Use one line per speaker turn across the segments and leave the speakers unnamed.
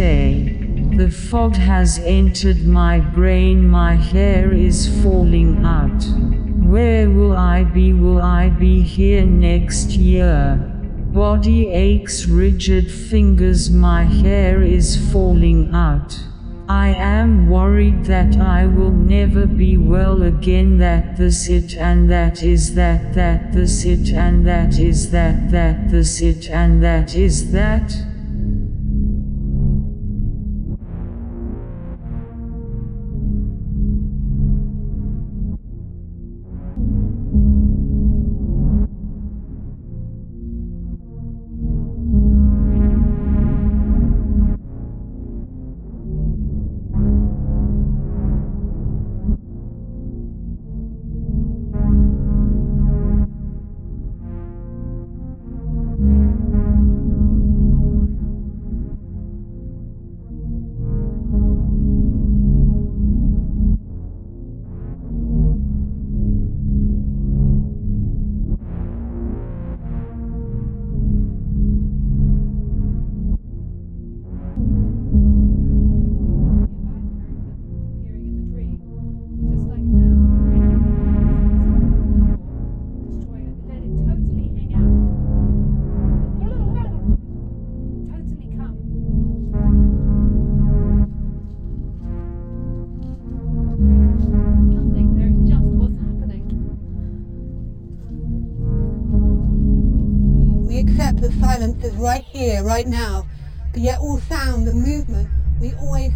day. The
fog has entered my brain, my hair is falling out. Where will I be? Will I be here next year? Body aches, rigid fingers, my hair is falling out. I am worried that I will never be well again that this it and that is that that this it and that is that that this it and that is that.
right now. But yet all sound and movement, we always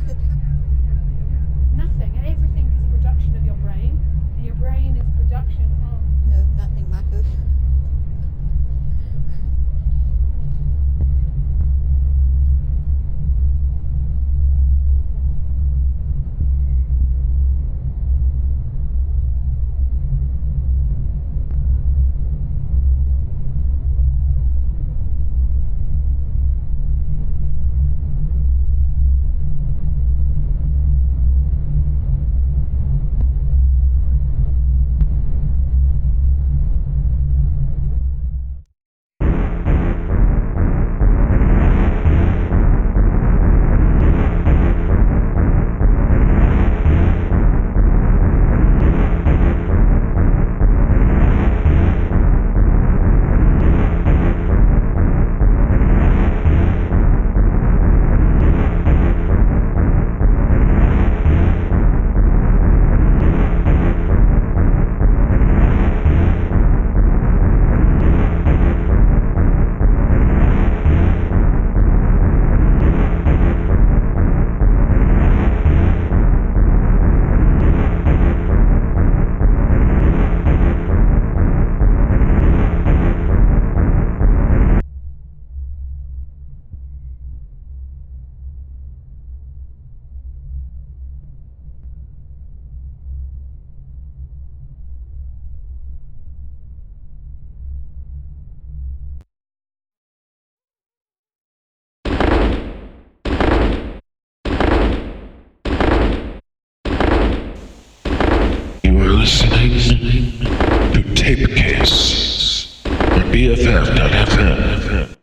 to
tape cases on BFF.FM.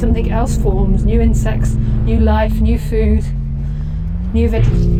something else forms new insects, new life, new food, new veg.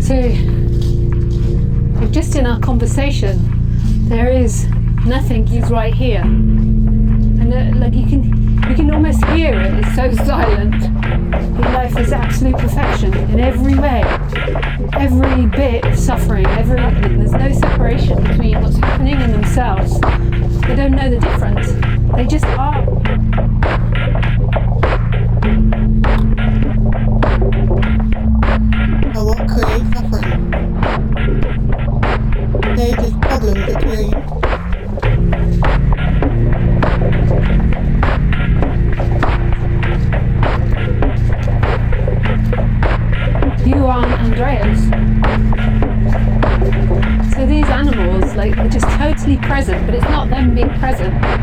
So. Just in our conversation, there is nothing. He's right here, and uh, like you can, you can almost hear it. It's so silent. Your life is absolute perfection in every way. Every bit of suffering, everything. There's no separation between what's happening and themselves. They don't know the difference. They just are. Present, but it's not them being present.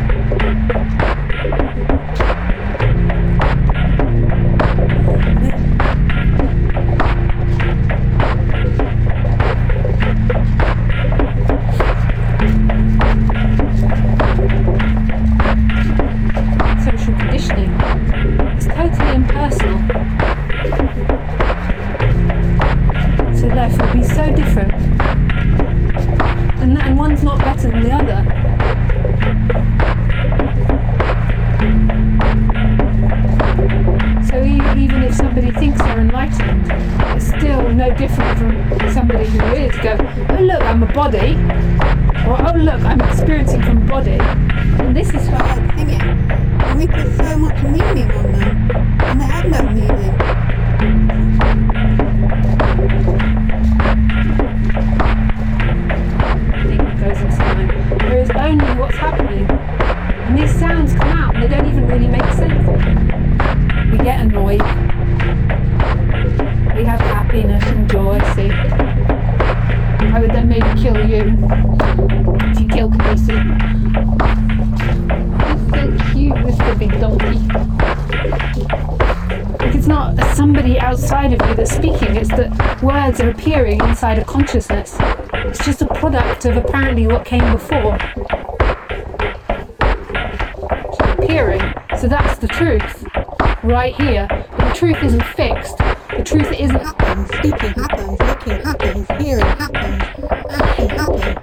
Right here. But the truth isn't fixed. The truth isn't
Happens, speaking happens, looking happens, hearing happens, action happens.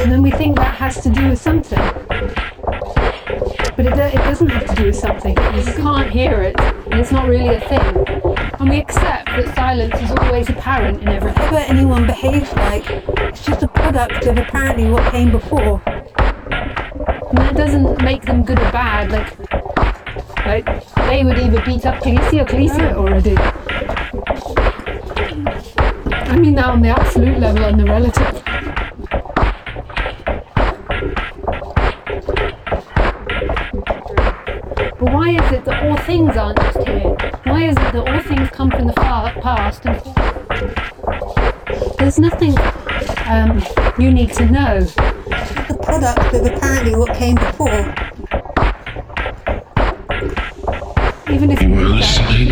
And
then we think that has to do with something. But it, do- it doesn't have to do with something. You can't hear it, and it's not really a thing. And we accept that silence is always apparent in everything. Whatever anyone behaves like, it's just a product of apparently what came before. And that doesn't make them good or bad. Like, like they would either beat up Khaleesi or Khaleesi already. I mean that on the absolute level and the relative. But why is it that all things aren't just here? Why is it that all things come from the far past and there's nothing um, you need to know?
the product of apparently what came before.
even if you
are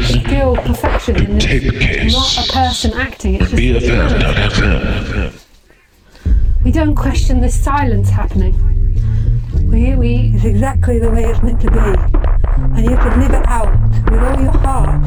still perfection in
tape case.
not a person acting, it's just
BFF.FM.
We don't question the silence happening.
We, we, it's exactly the way it's meant to be. And you can live it out with all your heart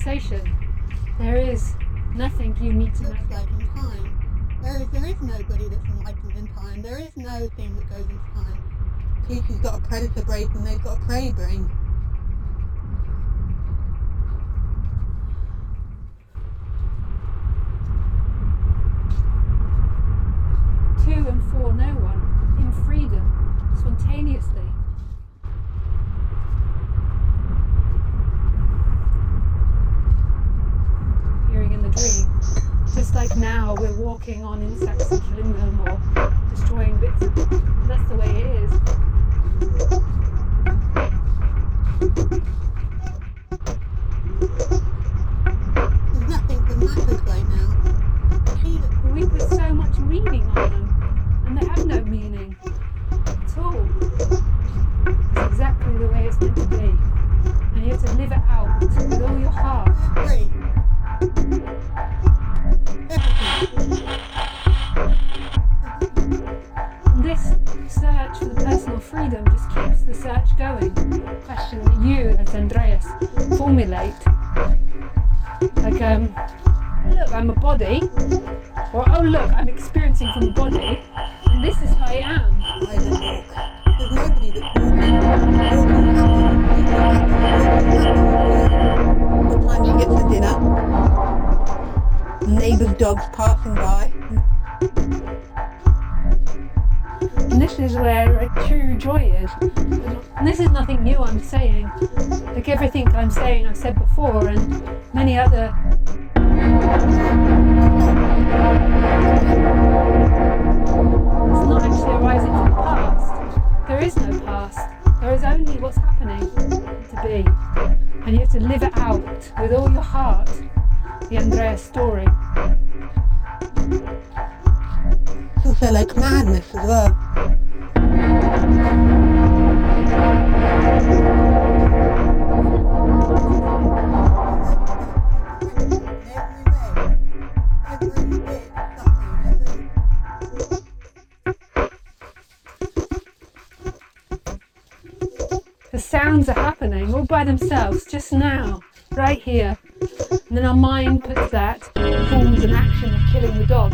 conversation, there is nothing you need to know.
like in
time. Whereas there is nobody that's enlightened in time. There is no thing that goes into time. Teacher's got a predator brain and they've got a prey brain.
Two and four, no one, in freedom, spontaneously. Dream. Just like now we're walking on insects and killing them or destroying bits of that's the way it is.
There's nothing that matters right now.
We put so much meaning on them, and they have no meaning at all. It's exactly the way it's meant to be, and you have to live it out with all your heart. This search for the personal freedom just keeps the search going. Question that you, as Andreas, formulate. Like, um, look, I'm a body, or oh, look, I'm experiencing from a body, and this is who I am.
I don't walk. There's nobody dinner. Neighbour's dog's passing by.
And this is where a true joy is. And this is nothing new I'm saying. Like everything I'm saying I've said before and many other It's not actually arising from the past. There is no past. There is only what's happening to be. And you have to live it out with all your heart. The Andreas story.
It's also like madness as well.
The sounds are happening all by themselves just now, right here. And then our mind puts that, forms an action of killing the dog.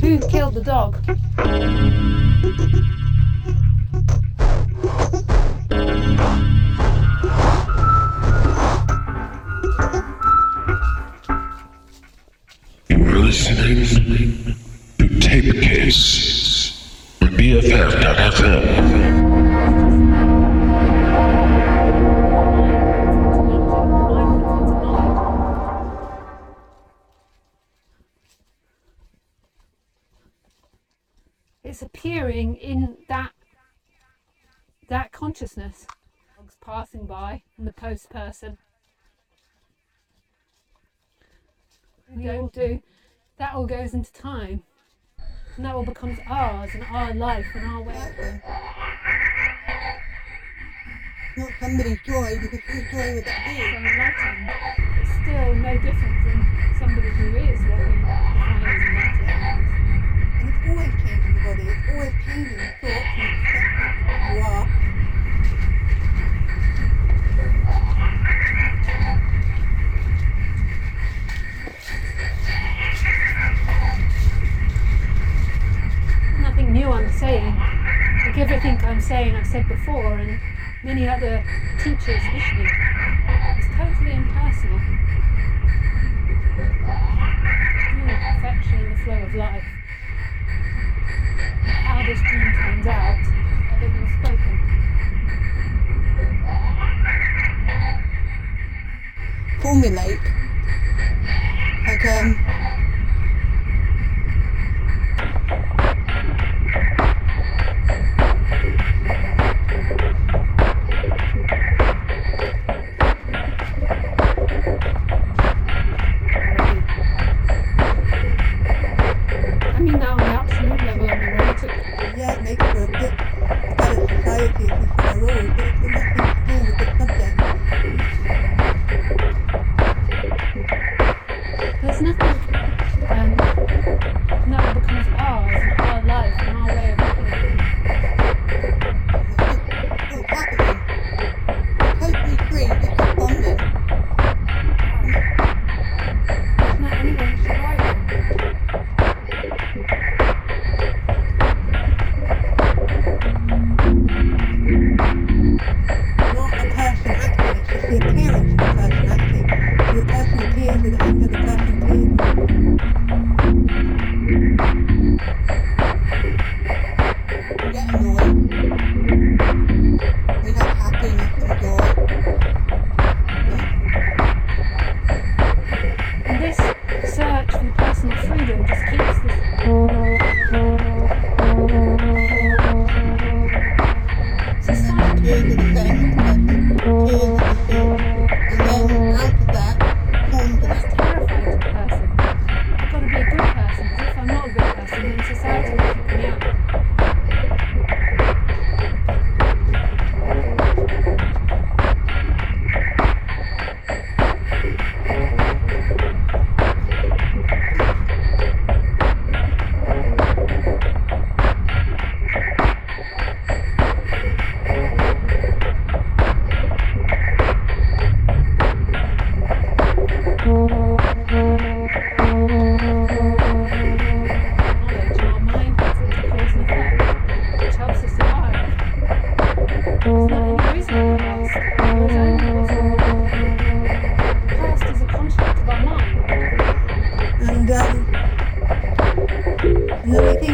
Who killed the dog?
You're listening to Tape Case on BFF.FM. appearing in that that consciousness. Dogs passing by and the post person. We don't do that all goes into time. And that all becomes ours and our life and our way.
Not somebody's joy, because whose joy would that be?
enlightened. It's still no different from somebody who is what we define as enlightened.
And it's always changing the body, it's
Nothing new I'm saying. Like everything I'm saying I've said before and many other teachers listening. It's totally impersonal. Real perfection the flow of life. How this dream turns out.
Formulate. Like, um,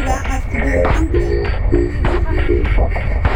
that
has
to do with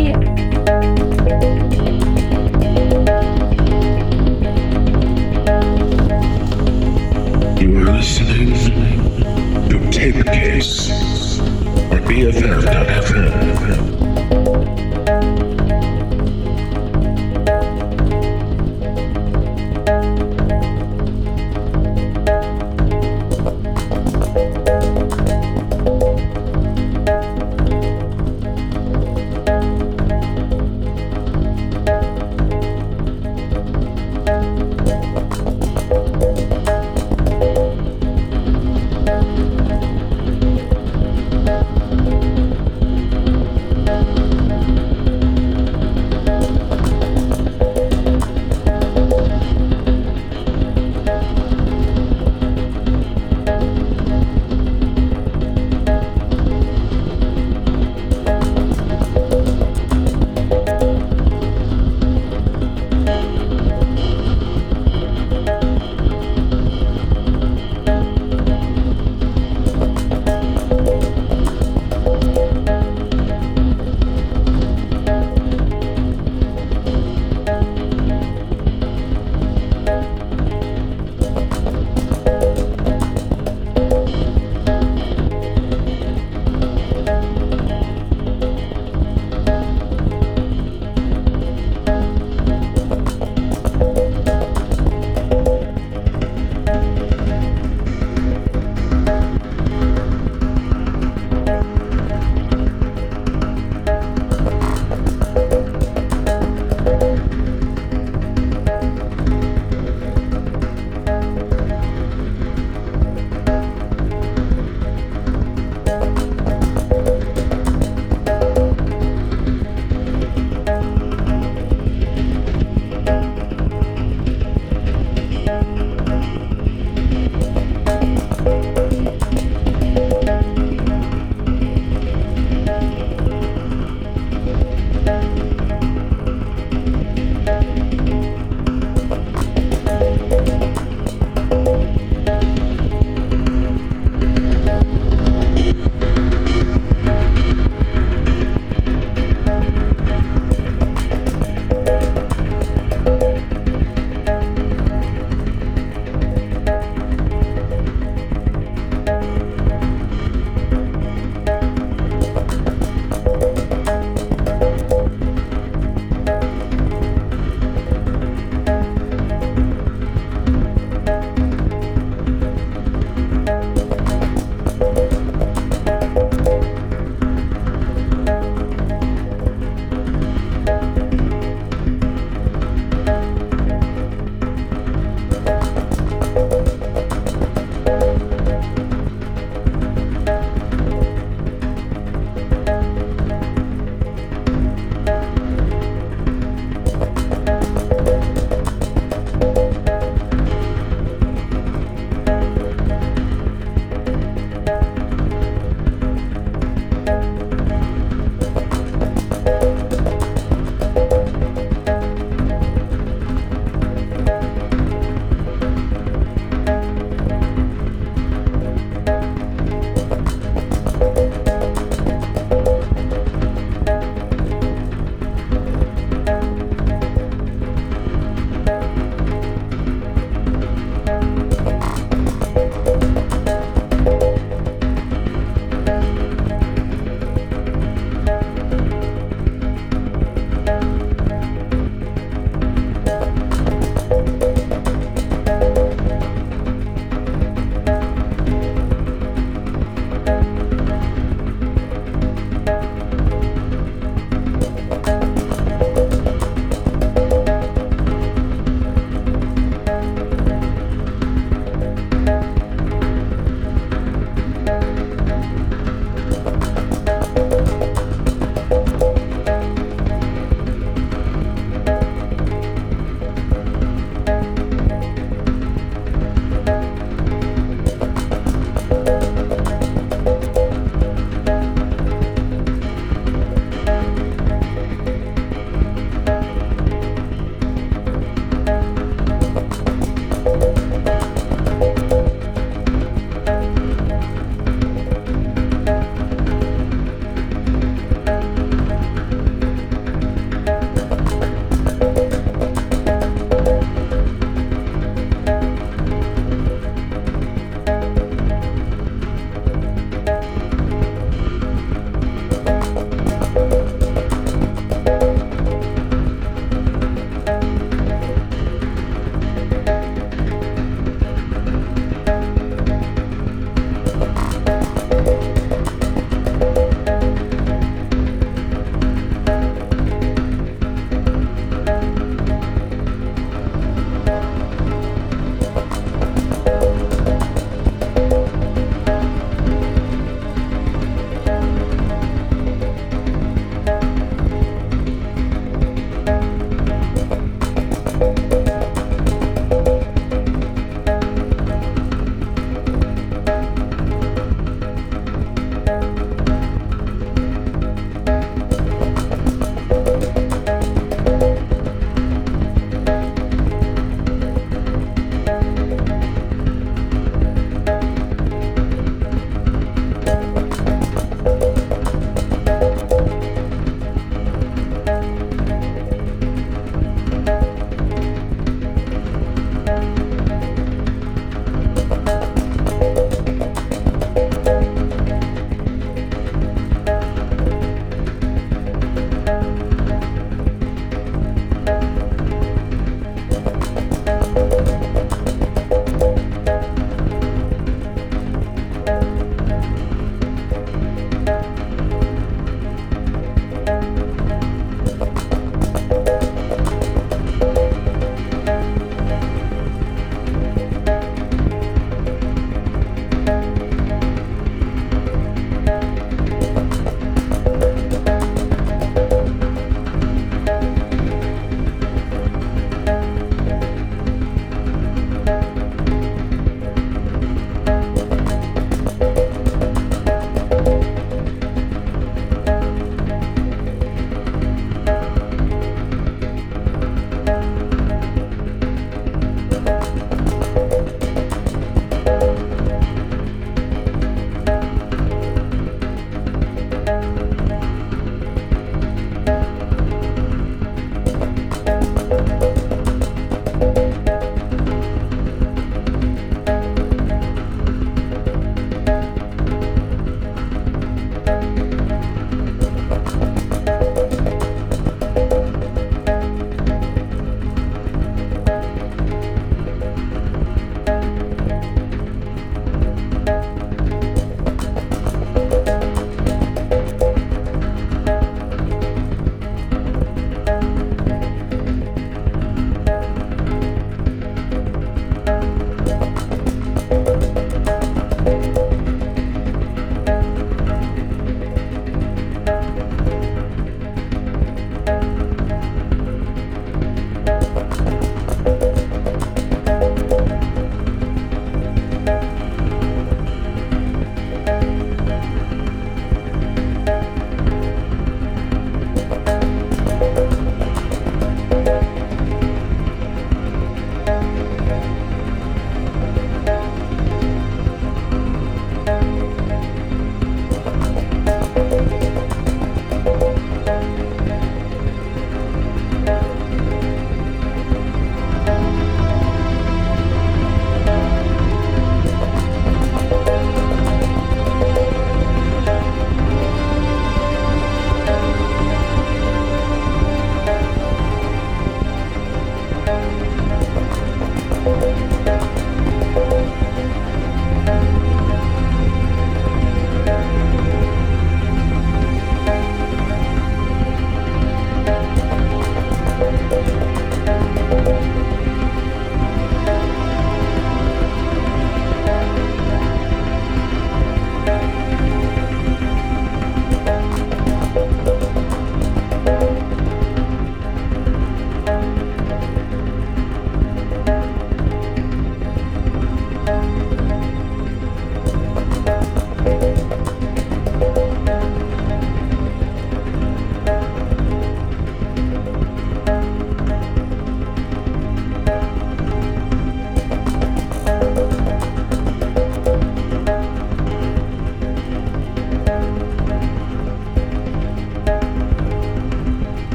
You
are listening to Tape Case on
BFF.FM.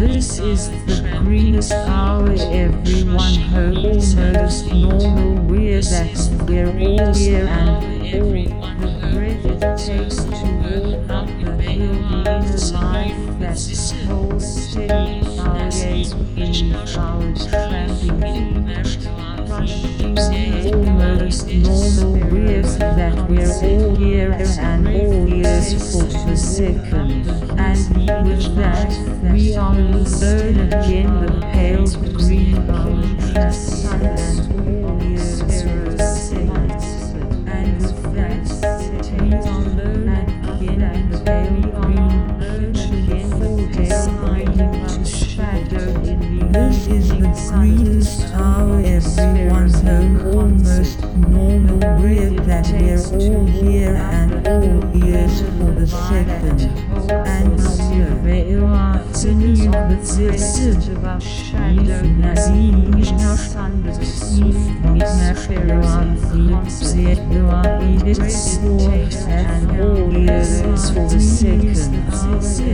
This is the greenest hour, everyone hopes most normal. We're that we're all here. And everyone the breath it takes to walk up the hill, the inner life that holds steady our gaze beneath our tramping feet, crushing almost normal weird that we're all here and all years for the second. And with that, we are alone again, the pale green and all years for the second. And with that, we are alone again, the pale green again, the pale to shadow in the This is the greenest Oh, hour, everyone's home, almost normal. We're that we're all here and all ears for the second. And and all ears for the second.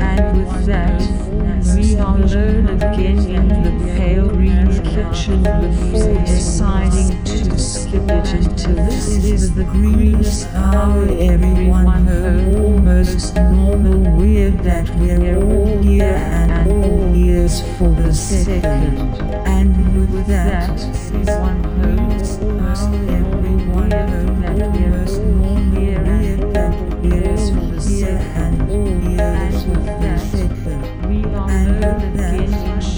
And with that, we are alone again in the pale green kitchen before deciding to skip it until this is the greenest hour. Everyone home, almost normal. Weird that we're all here and all ears for the second. And with that, everyone home, almost everyone home that we're all here and all ears for the second. And all ears for the second. We are alone again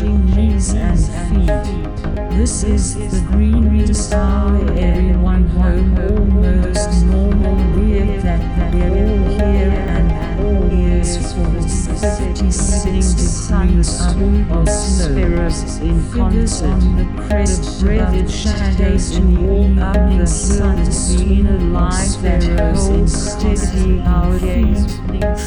in knees and feet. This is the green star, everyone home, almost normal. Weird that we're all here and all ears for the city sitting degrees of sparrows in concert. On the crest breaded shadows in the evening sun. Seen a life holds steady our gaze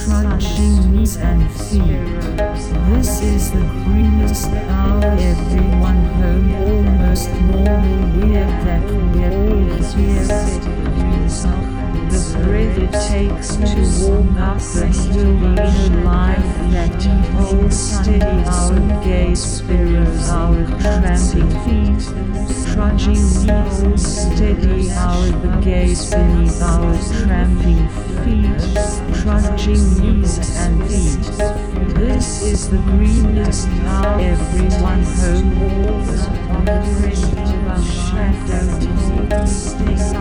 crunching knees and feet this is the greenest hour everyone home almost normal weird that we're all here the breath it takes to warm up the inner life that holds steady our gaze sparrows our tramping feet trudging knees steady our the gaze beneath our tramping feet trudging knees and feet. This is the greenest hour everyone home always on the shadow the gaze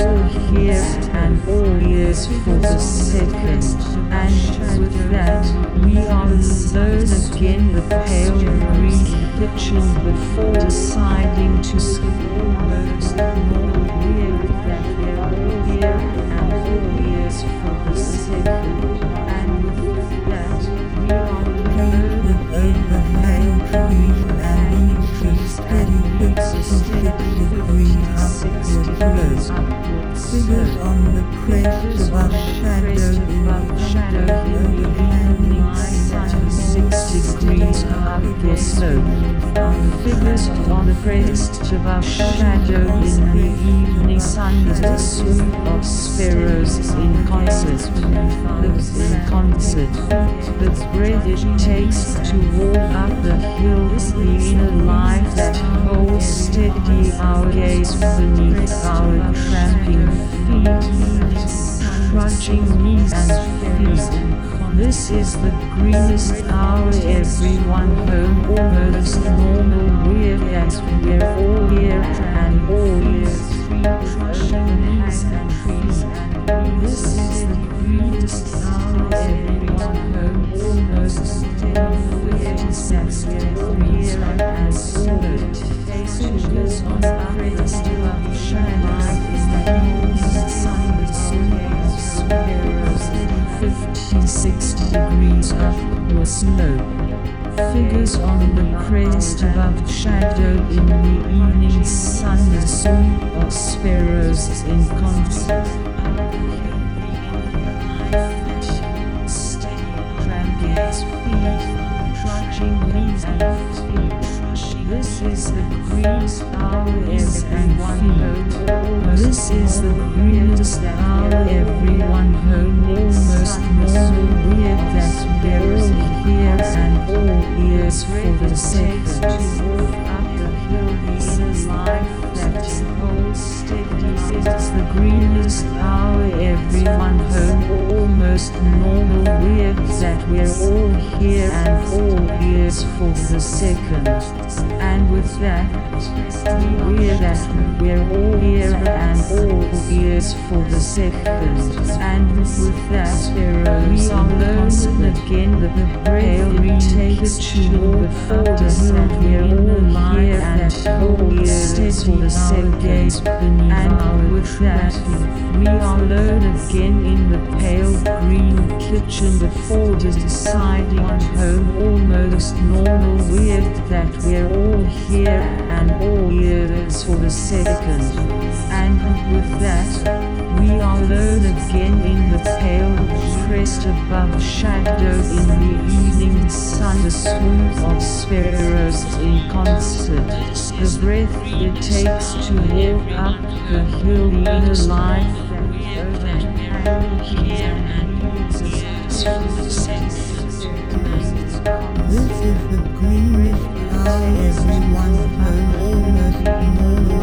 all here and all years for the second. And with that, we are alone again, the pale green kitchen before deciding to skip almost more weird that we're all here and all years for the second. Figures on the crest of our shadow shadow in the evening sun six degrees figures on the crest of our shadow in the evening sun is a swoop of sparrows in concert. The concert, the breath it takes to walk up the hill is the inner life that holds steady our gaze beneath our tramping feet, trudging knees and feet. This is the greenest hour, everyone home, almost normal, weird as we're all here and all here. Trees and trees and this is the greenest hour, everyone home, almost weird as we're and all here. Fingers on the crest of our shine light is the sun, the sun, sparrows, 50, 60 degrees up or snow. Figures on the crest above shadow in the evening sun, the swoop of sparrows in concert. Tramping feet, trudging leaves. This is the greenest hour everyone home. This is the greenest hour everyone home. Almost normal weird that we're here and all ears for the sake to walk up the hill. The inner life that holds steady is the greenest hour everyone home. Almost normal weird that we're all here and all ears for the second. And with that, we're that we're all here and all ears for the second. And with that, we are learning again that the braille retakes to all before us and we're all here and all ears for the second. And with that, we are learned again in the pale green kitchen before deciding on home almost normal weird that we're all here and all ears for the second. And with that, we are alone again in the pale crest above shadow in the evening sun, the swoop of sparrows in concert. The breath it takes to walk up the hill, the inner life that this is the greenest hour everyone home almost normal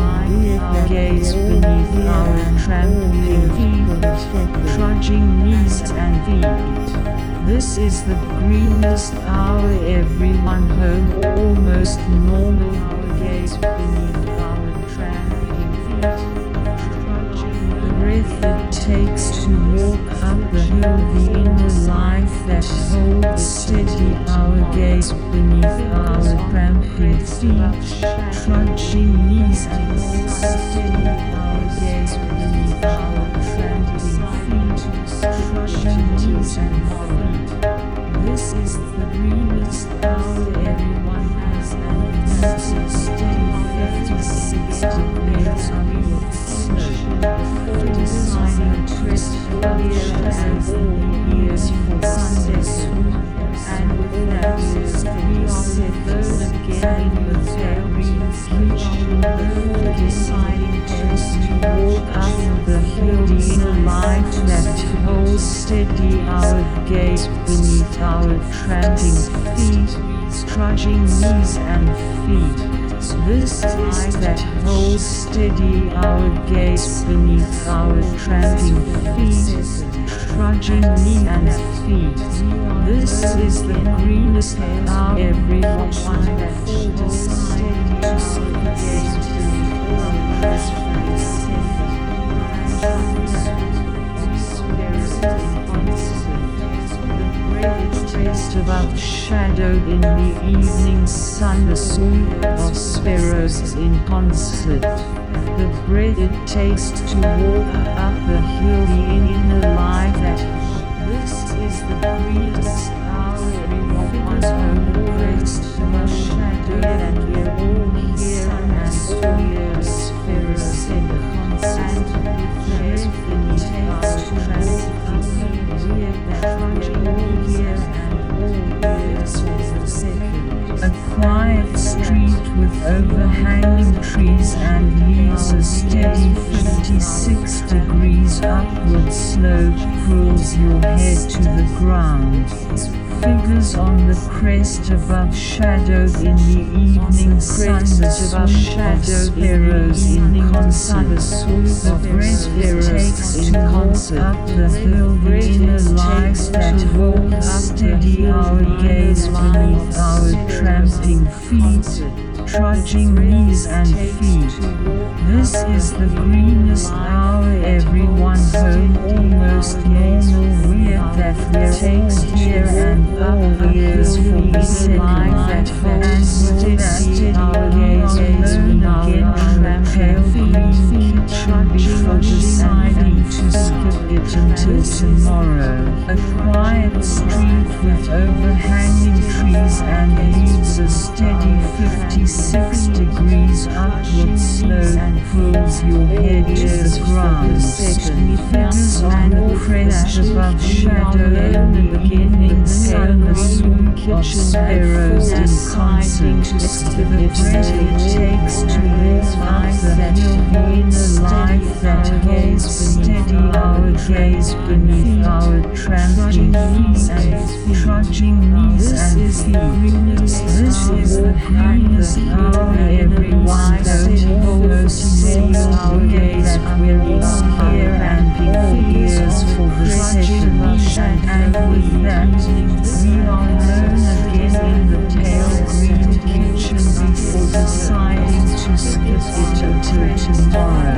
our trampling feet, trudging knees and feet. This is the greenest hour everyone home almost normal our gaze beneath our trampling feet. Breath it takes to walk up the hill, the inner life that holds steady our gaze beneath our cramping feet, trudging knees and steady our gaze beneath our feet, knees and feet. This is the greenest hour everyone has and has steady 56 degrees under snow. Steady our gaze beneath our tramping feet, trudging knees and feet. This life that holds steady our gaze beneath our tramping feet, trudging knees and feet. This is the greenest hour everyone that holds steady our gaze beneath our tramping Traced above shadowed in the evening sun, the swoop of sparrows in concert. The breath it takes to walk up the hill, in the inner life that this is the greenest hour. Everyone's home graced above shadowed, and we're all here and all here sparrows in concert. With the beneath our transit, A quiet street with overhanging trees and leaves a steady 56 degrees upward slope pulls your head to the ground. Figures on the crest above shadowed in the evening sun the swoop of sparrows in concert. the breath takes in concert. up the hill the inner life that hold steady our gaze beneath our tramping feet trudging knees and feet. This is the greenest hour, everyone home, almost normal, weird that takes here and all years for the second that and steady our gaze alone again, pale green feet trudging deciding to skip it until tomorrow. A quiet street with overhanging trees and leaves a steady 56 degrees upward slope pulls your head to the ground. Figures on the crest above shadow in the beginning sun the swoop of sparrows in concert. The breath it takes to live life that will be the life that gaze steady our gaze beneath our tramping feet and trudging knees and feet. This is the greenest everyone votes nowadays will here and big figures for the recession and with that we are again in the pale green kitchen before deciding to skip it until tomorrow.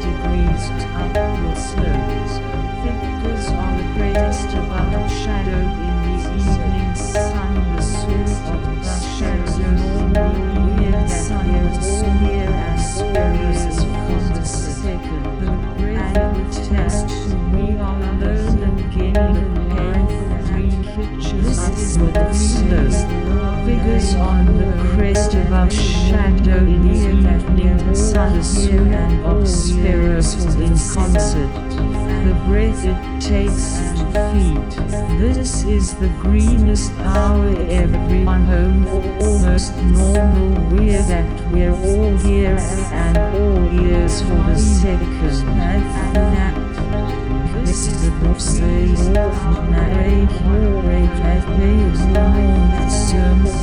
degrees above shadow idiot in the Sadasunan of spirits in concert. The breath it takes to feed. This is the greenest hour everyone home almost normal. We're that we're all here and all ears for the second night. Says, I break, break, I pay, I pay, I pay,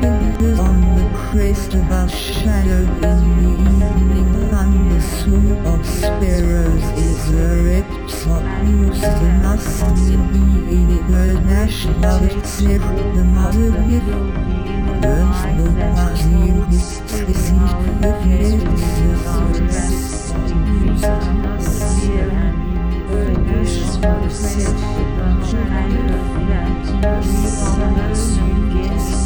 the
body with strength of a shadow in the evening sun, the swoop of sparrows is erect what moves the must in concert. The breath it takes to walk others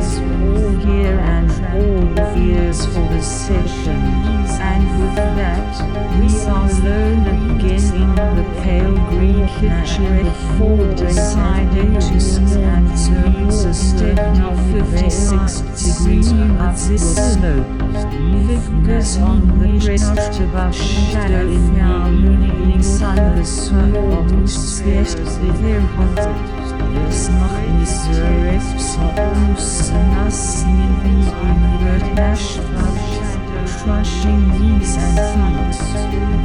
alive.
all year and all years for the session. And with that, we are alone again in the pale green kitchen before deciding to stand means a steady 56 degrees upward slope. Figures on the crest of our shadow in the evening sun, the swoop of scarce is there Es noch Israel songs us in the inward crushing knees and feet.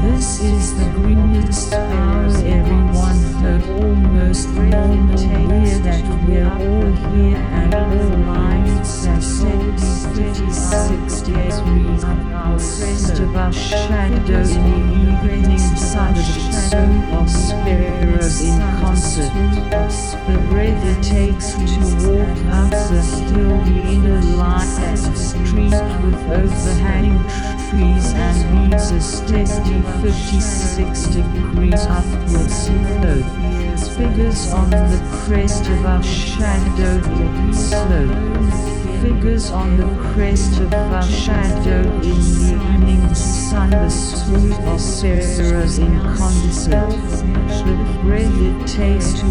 This is the greenest hour everyone heard almost here that we're all here and all lives are 70, 50, 60 degrees on our crest of our shadow in the evening sun of spirits in concert. The breath it takes to walk up the hill, the inner light that street with overhanging trees and leaves a steady 56 degrees upward slope. Figures on the crest of our shadowed slope. Figures on the crest of our shadow in the evening sun, the swoop of Ceres in concert. The breath it takes to.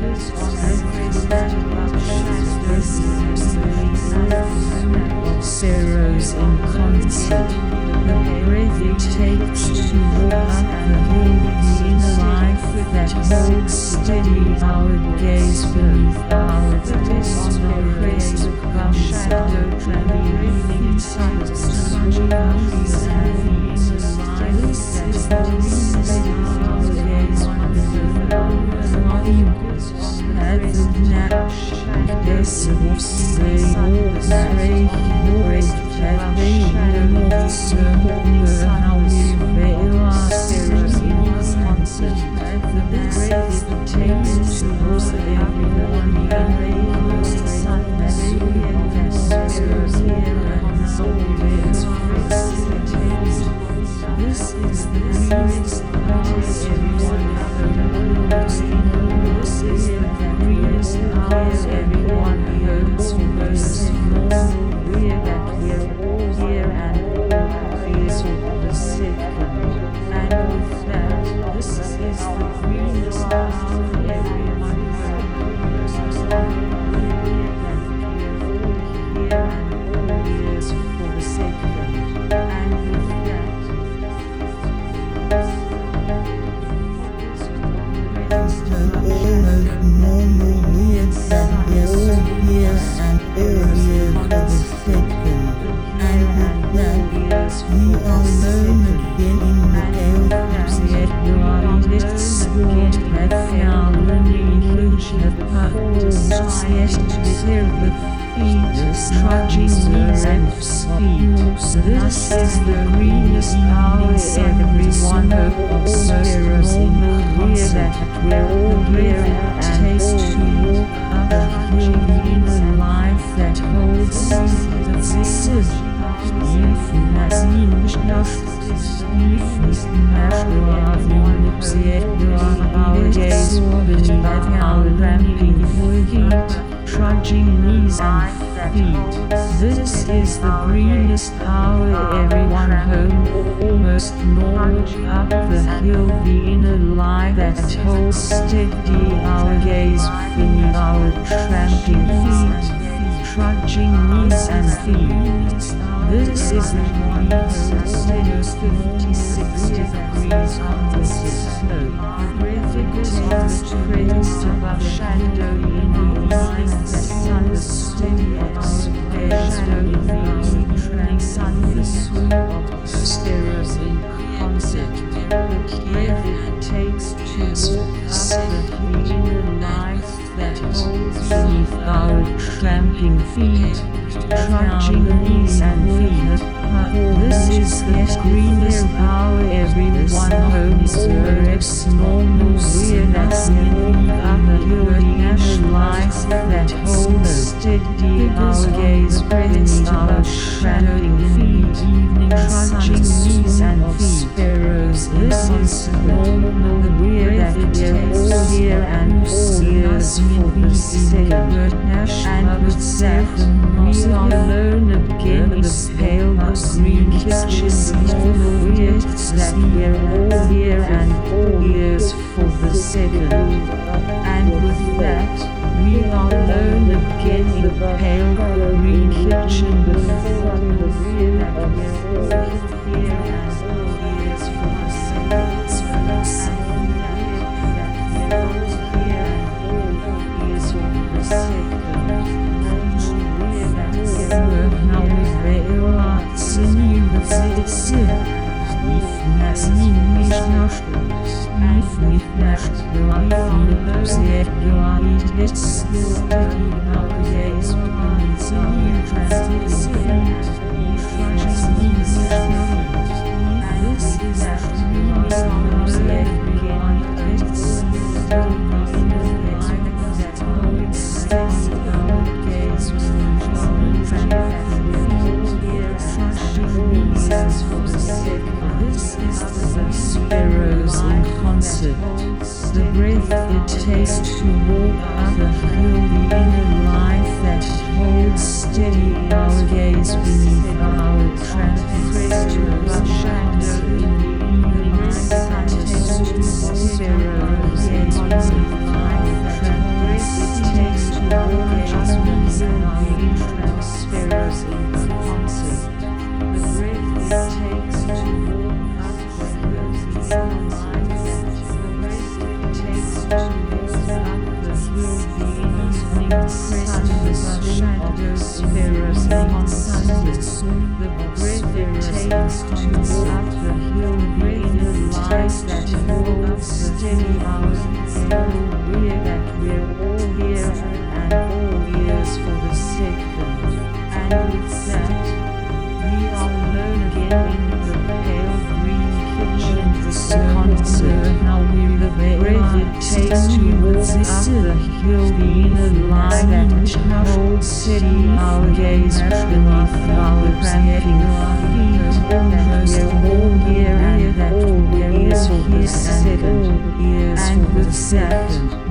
Figures on the crest Ceres in concert. The breath it takes to walk the hill, the inner life that holds steady. Our gaze beneath our on the of our shadow, and evening sun is swung up the inner life that steady our gaze This is the greenest hour everyone hour everyone faktiskt ser the fetus trudging and speed. This is the greenest hour everyone observes in clear that we're all here and taste to walk up the hill in a life that holds the zisses. If nas nicht das if is This is the greenest hour, everyone home, almost normal up the hill, the inner light that holds steady our gaze beneath our tramping feet, trudging knees and feet. This is the steady 56 degrees on the slope. Crest of our shadow in the sun the steady shadow the sun of stairs in. The it takes to the inner holds beneath our tramping feet, trudging knees and feet. This is the greenest hour everyone homes it's normal that's in inner life that steady our gaze beneath our tramping feet, trudging knees and. Sparrows, this is normal that we're here and all years for the and with that we are alone again in the pale green kitchen normal weird that we're all here and all years for the second. And with that we are alone again in the pale green kitchen front the here and all This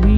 we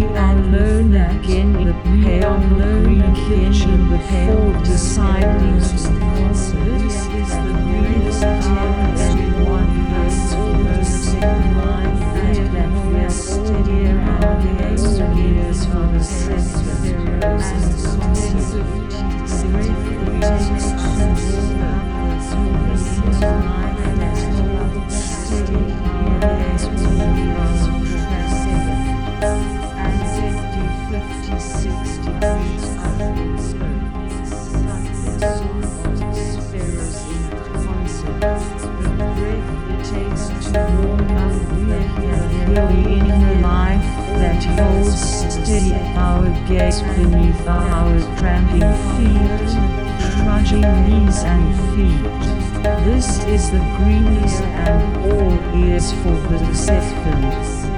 The greenness and all ears for the second.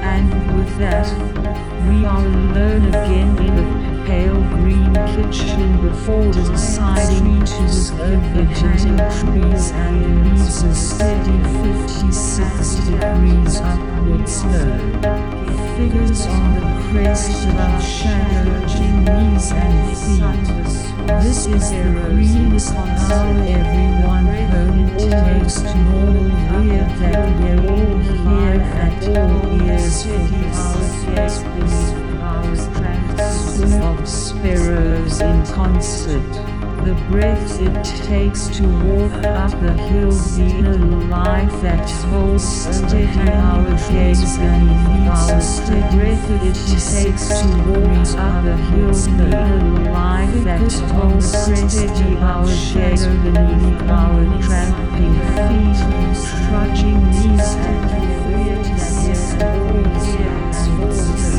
And with that, we are alone again in the pale green kitchen before deciding to skip the hanging trees and leaves a steady 56 degrees upward slope. Figures on the crest of our shadow, knees and feet. This is the greenness how everyone home takes to all weird that we're all here at all ears for our tracks of sparrows in concert. The breath it takes to walk up the hill, the inner life that holds steady our gaze beneath our steady breath it takes to walk up the hill, the inner life that holds steady our gaze beneath our tramping feet, trudging knees and weird that is and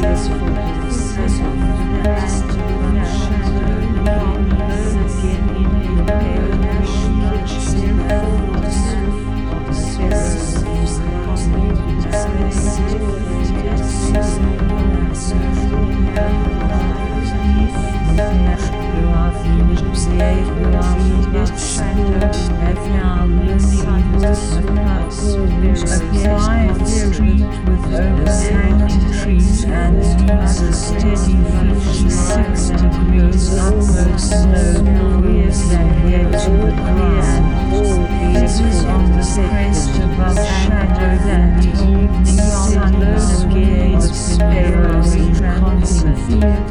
always for Street with overhanging trees and leaves a steady 56 degrees upward slope clears their head to the ground. This on the crest above shadow that alone again the sparrows in concert.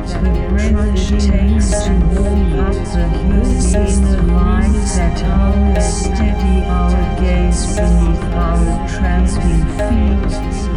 The breath it takes to walk up the hills in the light that always steady our gaze beneath our tramping feet.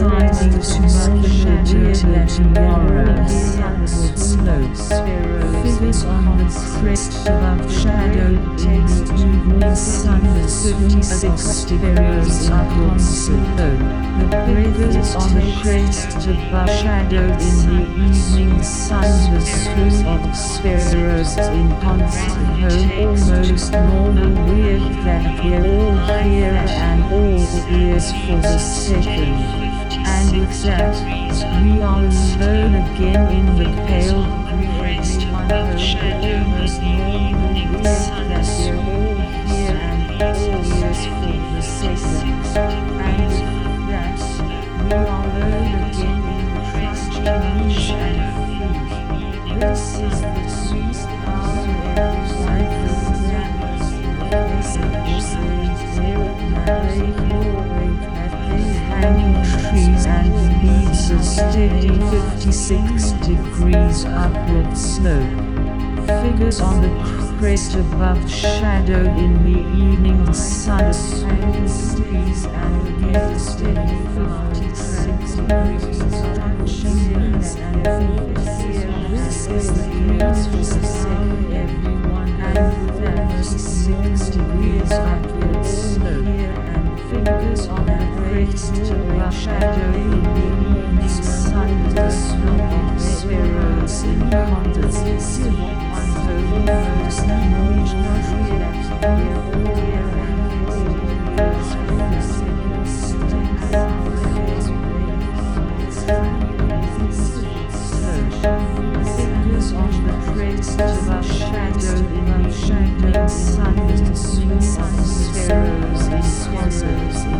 deciding to shadow that tomorrow slopes figures on the crest of shadow takes evening sun. The 56 sparrows upward slope the figures on the crest of shadow in the evening sun. The swoop of sparrows in concert almost normal weird that we're all here and all the ears for the second and exact. We are alone again in the pale green one shadow almost normal weird that we're all here and all ears for the second and that we are alone again in the trusting niche and feet. This is the sweet hour every life hanging trees and leaves a steady 56 degrees upward slope. Figures on the crest above shadow in the evening sun. Hanging trees and leaves a steady 56 degrees trees and This is the news for the everyone and that 56 degrees upward slope fingers on the shadow in the evening sun the of sparrows in home knows the knowledge not the Fingers on the crest of a shadow in the shining sun the swing sun sparrows in swallows in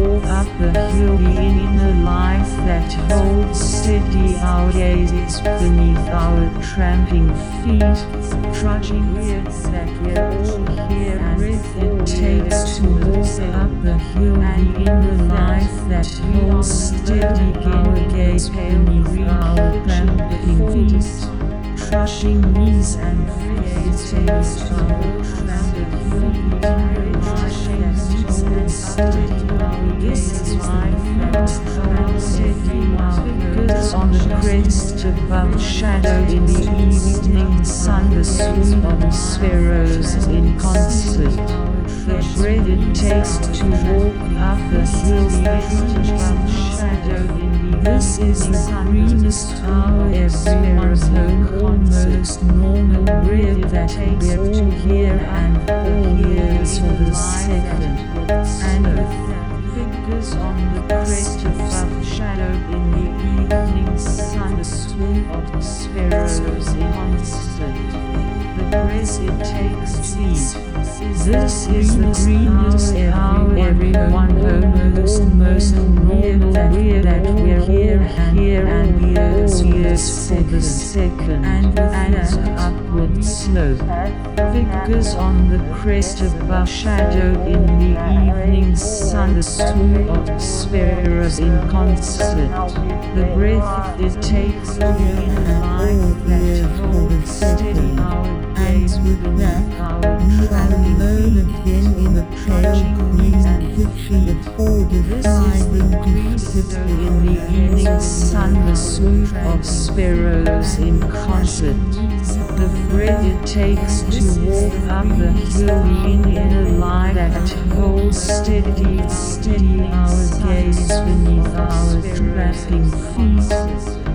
the second and that festival say narrate your break that they will on the number now we all the and that that the it takes to walk up the hill in a life that holds steady our gazes beneath our tramping feet trudging that here and it takes to the life that holds steady our gaze beneath our tramping feet crushing knees and feet takes to our tramping feet crest above um, shadow in the evening sun the swoop of sparrows in concert. The breath it takes to walk up the hill above um, shadow in the this is the greenest hour everyone's home almost normal breath that we're all here and all years for the second and on the crest above shadow in the evening sun the swoop of the sparrows concert. The breath it takes eat this is the greenest hour everyone almost most normal that we're that we're here and here and ears for the second. And an upward slope. Figures on the crest of a shadow in the evening sun, the swoop of spheres in concert. The breath it takes to in life that holds steady our gaze with that our
You are
traveling
alone
feet.
again in a pale green kitchen of four defiling
In the evening sun, the swoop of sparrows in concert. The breath it takes to walk up the hill, the inner light that holds steady, steady our gaze beneath our tramping feet,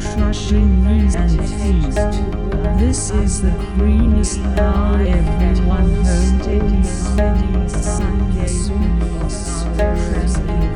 crushing knees and feet. This is the greenest hour, everyone home, steady, steady, sun gaze beneath our tramping.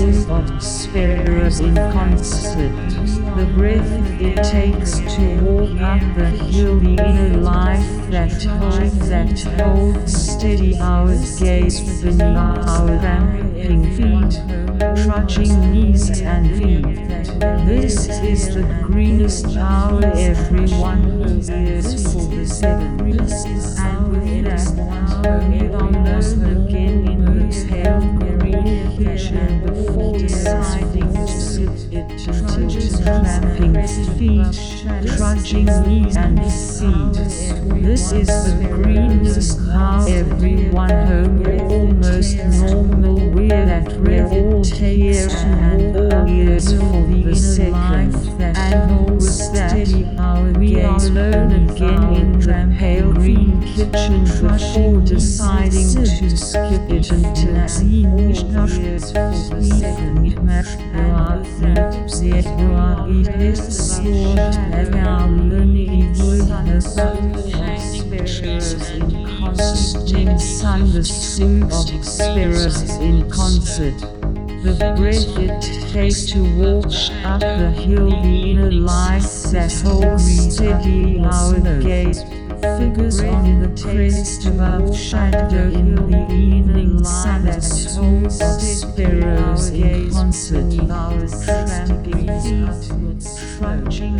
of spheres in concert. The breath it takes to walk up the hill, the inner life that holds, that holds steady our gaze beneath our ramping feet, trudging knees and feet. This is the greenest hour, everyone is for the seven. And with that it almost again in the green pitch and before deciding to sit it clamping feet, trudging knees and feet. This is the greenest hour, everyone home, almost normal, we're that we're and all years for the second, and steady our we are alone again in the pale green kitchen before deciding to skip it until seeing years for the second. Sehr wie ist so, erlernen Spirits in concert, in the soup of spirits in concert. The breath it takes to walk up the hill, the inner life that holds steady our gaze. Figures on the crest above shadow in the evening sun that holds sparrows in concert. Our tramping feet, trudging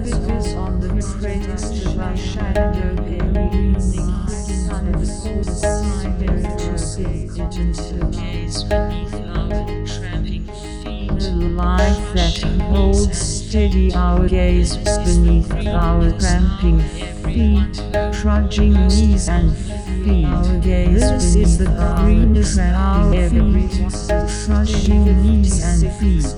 figures on the crest above shadow in the evening sun that holds sparrows in concert. Gaze beneath our tramping feet. The life that holds steady our gaze beneath our cramping feet, trudging knees and feet. Our gaze this is the greenest hour every trudging knees and feet.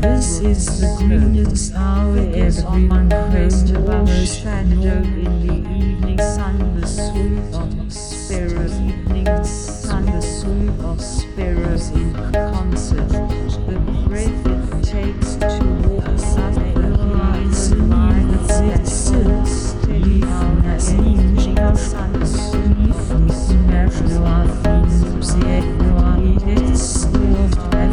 This is the greenest hour everyone crest of our shadow in the evening sun, the swoop of sparrows, evening sun, the swoop of sparrows in concert. The breath takes to walk up the lines in line that sits steady on that evening sun, the swoop of sparrows in sehr it is still at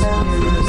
Shadows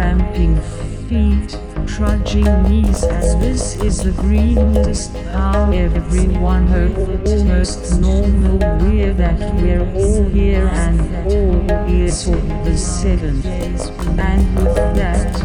Stamping feet, trudging knees as this is the greenest how everyone heard the most normal we're that we're all here and all here for the seven and with that